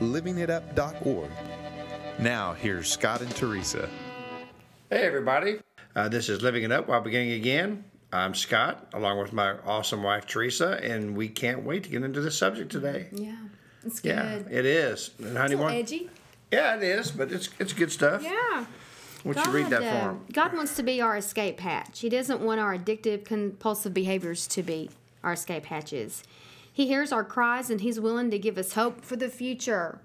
livingitup.org. Now, here's Scott and Teresa. Hey, everybody. Uh, this is Living It Up While Beginning Again. I'm Scott, along with my awesome wife, Teresa, and we can't wait to get into this subject today. Yeah, it's good. Yeah, it is. And honey, It's a little one- edgy. Yeah, it is, but it's it's good stuff. Yeah. Why don't you read that uh, for 'em? God wants to be our escape hatch. He doesn't want our addictive, compulsive behaviors to be our escape hatches. He hears our cries and He's willing to give us hope for the future.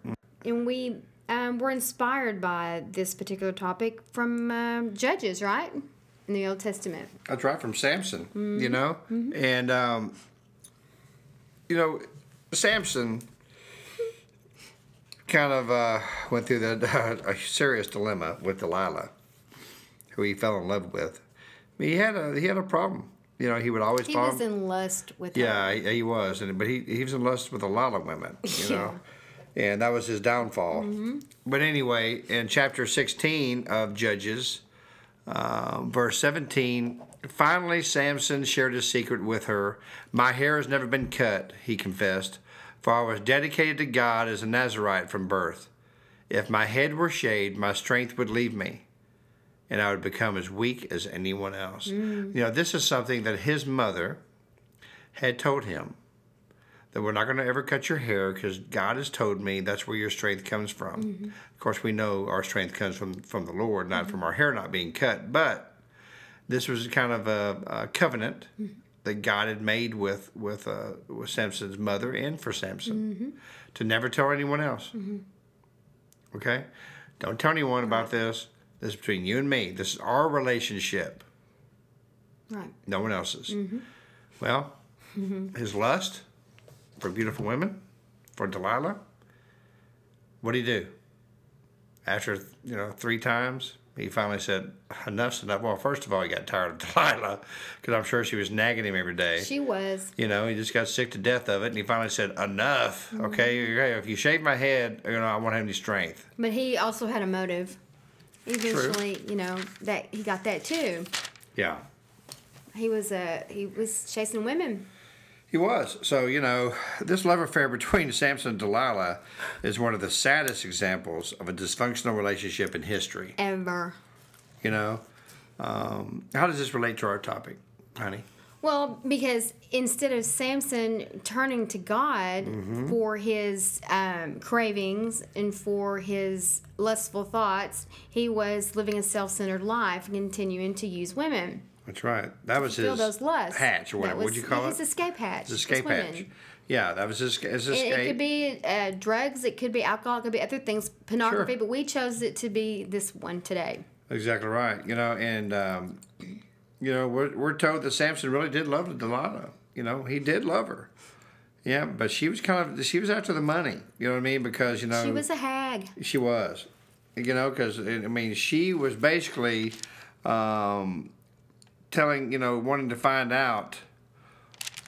And we um, were inspired by this particular topic from um, Judges, right? In the Old Testament. That's right, from Samson, Mm-hmm. you know? And, um, you know, Samson kind of uh, went through that, a serious dilemma with Delilah, who he fell in love with. He had a he had a problem. You know, he would always He was in lust with Yeah, her. he, he was, and but he he was in lust with a lot of women, you Yeah. know, and that was his downfall. But anyway, in chapter sixteen of Judges, uh, verse seventeen, finally Samson shared his secret with her. My hair has never been cut, he confessed, for I was dedicated to God as a Nazarite from birth. If my head were shaved, my strength would leave me and I would become as weak as anyone else. Mm. You know, this is something that his mother had told him that we're not going to ever cut your hair because God has told me that's where your strength comes from. Mm-hmm. Of course, we know our strength comes from from the Lord, not mm-hmm. from our hair not being cut. But this was kind of a, a covenant mm-hmm. that God had made with with uh, with Samson's mother and for Samson to never tell anyone else. Okay, don't tell anyone about this. This is between you and me. This is our relationship. Right. No one else's. Mm-hmm. Well, mm-hmm. his lust for beautiful women, for Delilah. What did he do? After you know three times, he finally said, "Enough's enough." Well, first of all, he got tired of Delilah because I'm sure she was nagging him every day. She was. you know, he just got sick to death of it, and he finally said, "Enough." Mm-hmm. Okay, okay, if you shave my head, you know, I won't have any strength. But he also had a motive. Eventually, you know, that he got that too. Yeah. He was uh, he was chasing women. He was. So, you know, this love affair between Samson and Delilah is one of the saddest examples of a dysfunctional relationship in history. Ever. You know? Um, how does this relate to our topic, honey? Well, because instead of Samson turning to God for his um, cravings and for his lustful thoughts, he was living a self centered life and continuing to use women. That's right. That was his those lusts. hatch or whatever. What'd you call his it? escape hatch. His escape hatch. Yeah, that was his, his It, it could be uh, drugs, it could be alcohol, it could be other things, pornography, Sure. but we chose it to be this one today. Exactly right. You know, and um, you know, we're we're told that Samson really did love Delilah. You know, he did love her. Yeah, but she was kind of she was after the money. You know what I mean? Because you know She was a hag. She was, you know, because I mean, she was basically um, telling, you know, wanting to find out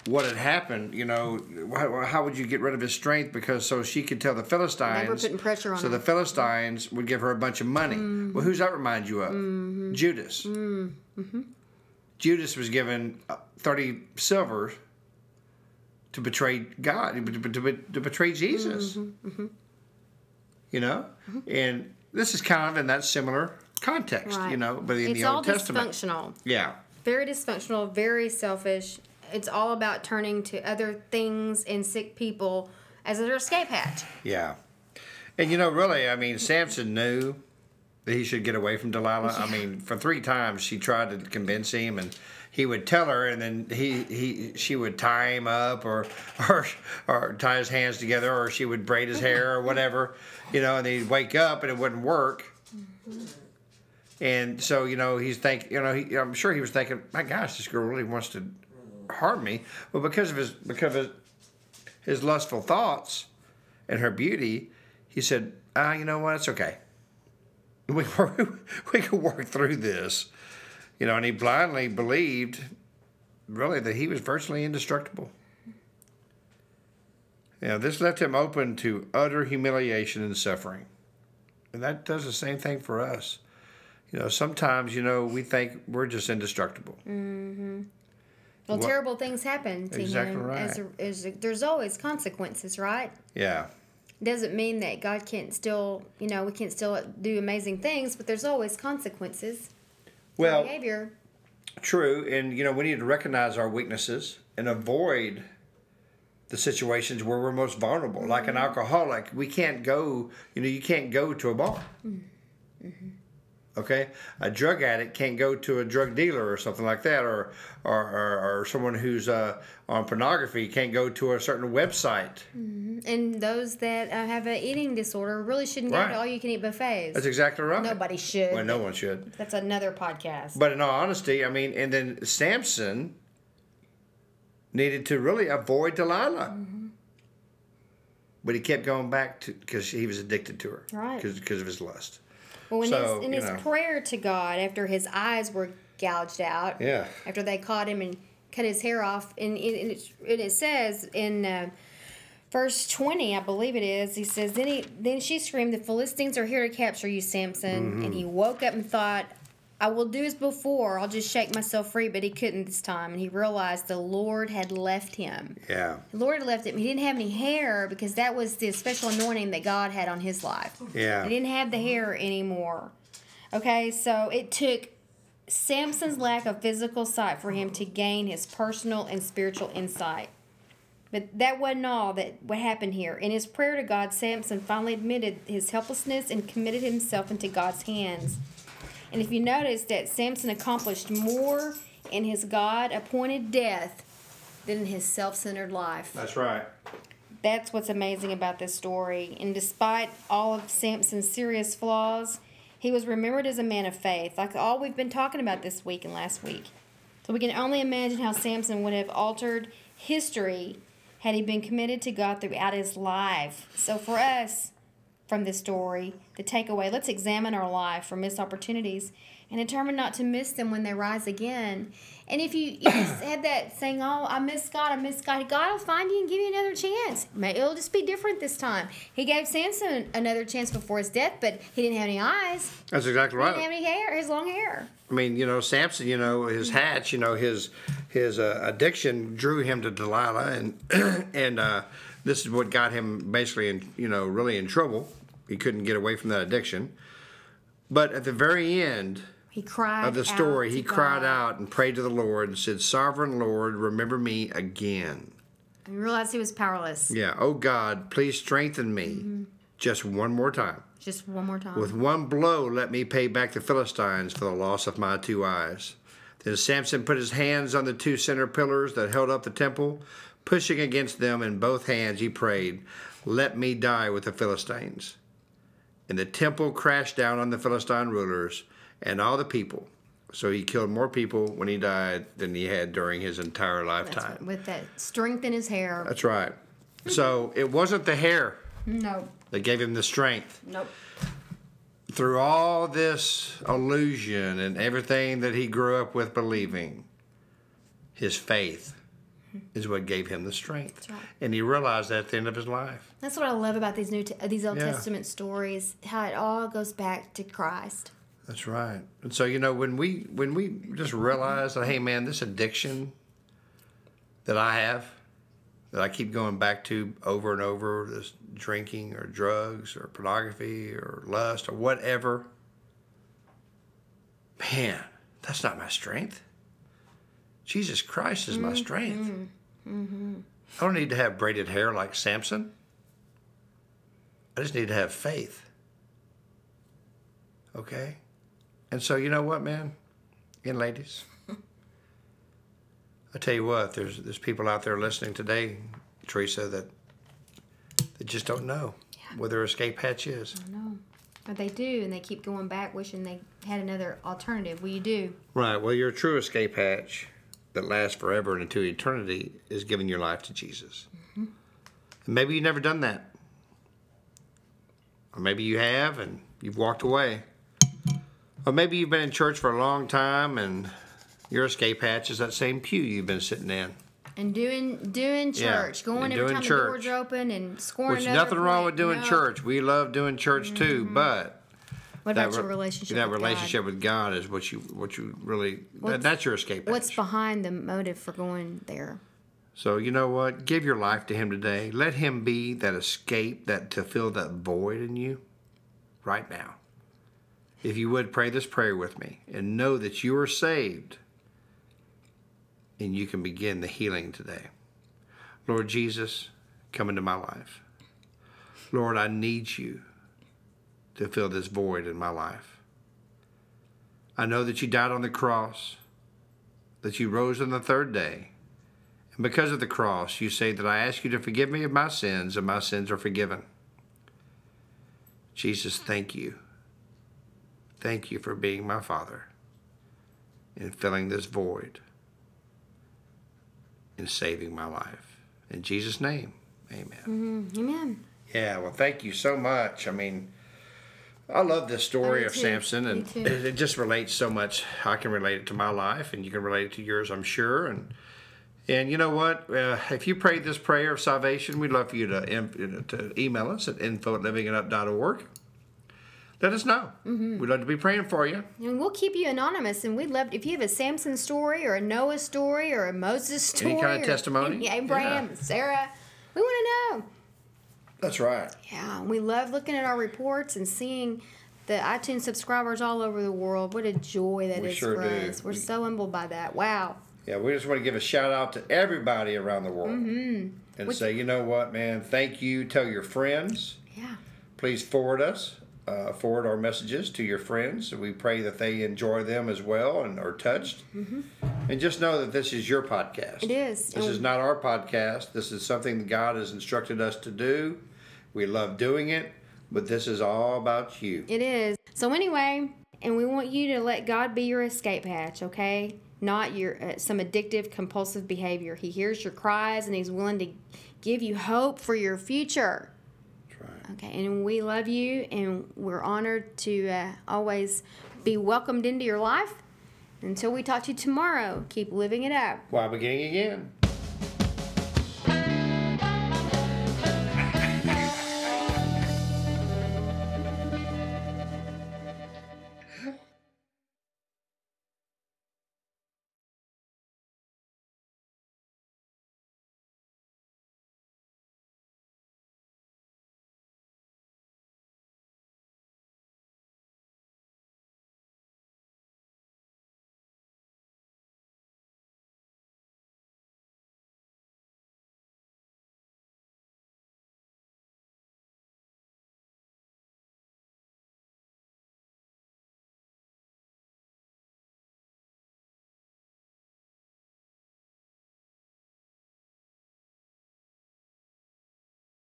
what had happened. You know, how, how would you get rid of his strength? Because so she could tell the Philistines. putting pressure on So him. the Philistines would give her a bunch of money. Mm-hmm. Well, who's that remind you of? Judas. Mm-hmm. Judas was given uh, thirty silver to betray God, to, to, to betray Jesus Mm-hmm. you know and this is kind of in that similar context you know but in it's the old testament dysfunctional. yeah Very dysfunctional, very selfish. It's all about turning to other things and sick people as their escape hatch. yeah and you know really i mean samson knew that he should get away from delilah i mean for three times she tried to convince him and he would tell her and then he, he she would tie him up or, or or tie his hands together or she would braid his hair or whatever you know and he'd wake up and it wouldn't work And so, you know, he's think, you know, he, I'm sure he was thinking, my gosh, this girl really wants to harm me. But because of his, because of his, his lustful thoughts and her beauty, he said, ah, you know what? It's okay. We, we could work through this. You know, and he blindly believed, really, that he was virtually indestructible. You know, this left him open to utter humiliation and suffering. And that does the same thing for us. You know, sometimes, you know, we think we're just indestructible. Mm-hmm. Well, What- terrible things happen to Exactly him. As, a, as a, there's always consequences, right? Yeah. Doesn't mean that God can't still, you know, we can't still do amazing things, but there's always consequences. Well, behavior. True, and you know we need to recognize our weaknesses and avoid the situations where we're most vulnerable. Like an mm-hmm. alcoholic, we can't go. You know, you can't go to a bar. Mm-hmm. Mm-hmm. Okay, a drug addict can't go to a drug dealer or something like that, or or, or, or someone who's uh, on pornography can't go to a certain website. And those that uh, have an eating disorder really shouldn't go to all you can eat buffets. That's exactly right. Nobody should. Well, no one should. That's another podcast. But in all honesty, I mean, and then Samson needed to really avoid Delilah. But he kept going back to because he was addicted to her, Right. Because of his lust. Well, when So, his, in his know. prayer to God after his eyes were gouged out, Yeah. after they caught him and cut his hair off, and, and, it, and it says in uh, verse twenty, I believe it is, he says, "Then he then she screamed, the Philistines are here to capture you, Samson." Mm-hmm. And he woke up and thought. I will do as before. I'll just shake myself free, but he couldn't this time, and he realized the Lord had left him. Yeah, The Lord had left him. He didn't have any hair because that was the special anointing that God had on his life. yeah, He didn't have the hair anymore. Okay, so it took Samson's lack of physical sight for him to gain his personal and spiritual insight. But that wasn't all that what happened here. In his prayer to God, Samson finally admitted his helplessness and committed himself into God's hands. And if you notice that Samson accomplished more in his God appointed death than in his self centered life. that's right. That's what's amazing about this story. And despite all of Samson's serious flaws, he was remembered as a man of faith, like all we've been talking about this week and last week. So we can only imagine how Samson would have altered history had he been committed to God throughout his life. So for us, from this story, the takeaway, let's examine our life for missed opportunities and determine not to miss them when they rise again. And if you, if you had that saying, "Oh, I miss God, I miss God," God will find you and give you another chance. May it'll just be different this time. He gave Samson another chance before his death, but he didn't have any eyes. That's exactly right. He didn't have any hair. His long hair. I mean, you know, Samson, you know, his hatch, you know, his his uh, addiction drew him to Delilah, and and uh, this is what got him basically, in, you know, really in trouble. He couldn't get away from that addiction. But at the very end, He cried of the story, he to cried out and prayed to the Lord and said, Sovereign Lord, remember me again. and realized he was powerless. Yeah, oh God, please strengthen me Mm-hmm. just one more time. Just one more time. With one blow, let me pay back the Philistines for the loss of my two eyes. Then Samson put his hands on the two center pillars that held up the temple. Pushing against them in both hands, he prayed, Let me die with the Philistines. And the temple crashed down on the Philistine rulers and all the people. So he killed more people when he died than he had during his entire lifetime. right, with that strength in his hair. That's right. So it wasn't the hair no, that gave him the strength. nope. Through all this illusion and everything that he grew up with believing, his faith is what gave him the strength. right. And he realized that at the end of his life. That's what I love about these new, t- these Old Yeah. Testament stories. How it all goes back to Christ. That's right. And so you know when we when we just realize that hey man, this addiction that I have that I keep going back to over and over, this drinking or drugs or pornography or lust or whatever. Man, that's not my strength. Jesus Christ is my strength. Mm-hmm. Mm-hmm. I don't need to have braided hair like Samson. I just need to have faith. Okay? And so you know what, man? And ladies. I tell you what, there's there's people out there listening today, Teresa, that that just don't know where their escape hatch is. No, but they do, and they keep going back, wishing they had another alternative. Well, you do. Right. Well, your true escape hatch that lasts forever and into eternity is giving your life to Jesus. And maybe you've never done that. Or maybe you have and you've walked away. Or maybe you've been in church for a long time and your escape hatch is that same pew you've been sitting in. And doing doing Yeah, church, going and every time church. the doors are open and scoring. Which nothing wrong with doing No. Mm-hmm. church. We love doing church too, but What about your re- relationship? that with relationship with God is what you what you really that, that's your escape What's hatch. behind the motive for going there? So you know what? Give your life to Him today. Let Him be that escape, that to fill that void in you, right now. If you would pray this prayer with me and know that you are saved, and you can begin the healing today. Lord Jesus, come into my life. Lord, I need you to fill this void in my life. I know that you died on the cross, that you rose on the third day. And because of the cross, you say that I ask you to forgive me of my sins, and my sins are forgiven. Jesus, thank you. Thank you for being my Father and filling this void and saving my life. In Jesus' name, amen. Mm-hmm. Amen. Yeah, well, thank you so much. I mean, I love this story of too. Samson, and it, just relates so much. I can relate it to my life, and you can relate it to yours, I'm sure. And and you know what? Uh, if you prayed this prayer of salvation, we'd love for you to to email us at info at livingitup.org. Let us know. Mm-hmm. We'd love to be praying for you. And we'll keep you anonymous. And we'd love if you have a Samson story or a Noah story or a Moses story. Any kind of testimony? Abraham, Yeah. Sarah. We want to know. That's right. Yeah, we love looking at our reports and seeing the iTunes subscribers all over the world. What a joy that is We sure for do. us. We're We- so humbled by that. Wow. Yeah, we just want to give a shout out to everybody around the world Mm-hmm. and say, you know what, man? Thank you. Tell your friends. Yeah. please forward us uh, forward our messages to your friends we pray that they enjoy them as well and are touched and just know that this is your podcast. It is. this And- is not our podcast this is something that god has instructed us to do we love doing it but this is all about you It is. So anyway, and we want you to let God be your escape hatch, okay? Not your uh, some addictive compulsive behavior. He hears your cries and he's willing to give you hope for your future. That's right. Okay, and we love you and we're honored to uh, always be welcomed into your life. Until we talk to you tomorrow, keep living it up. while beginning again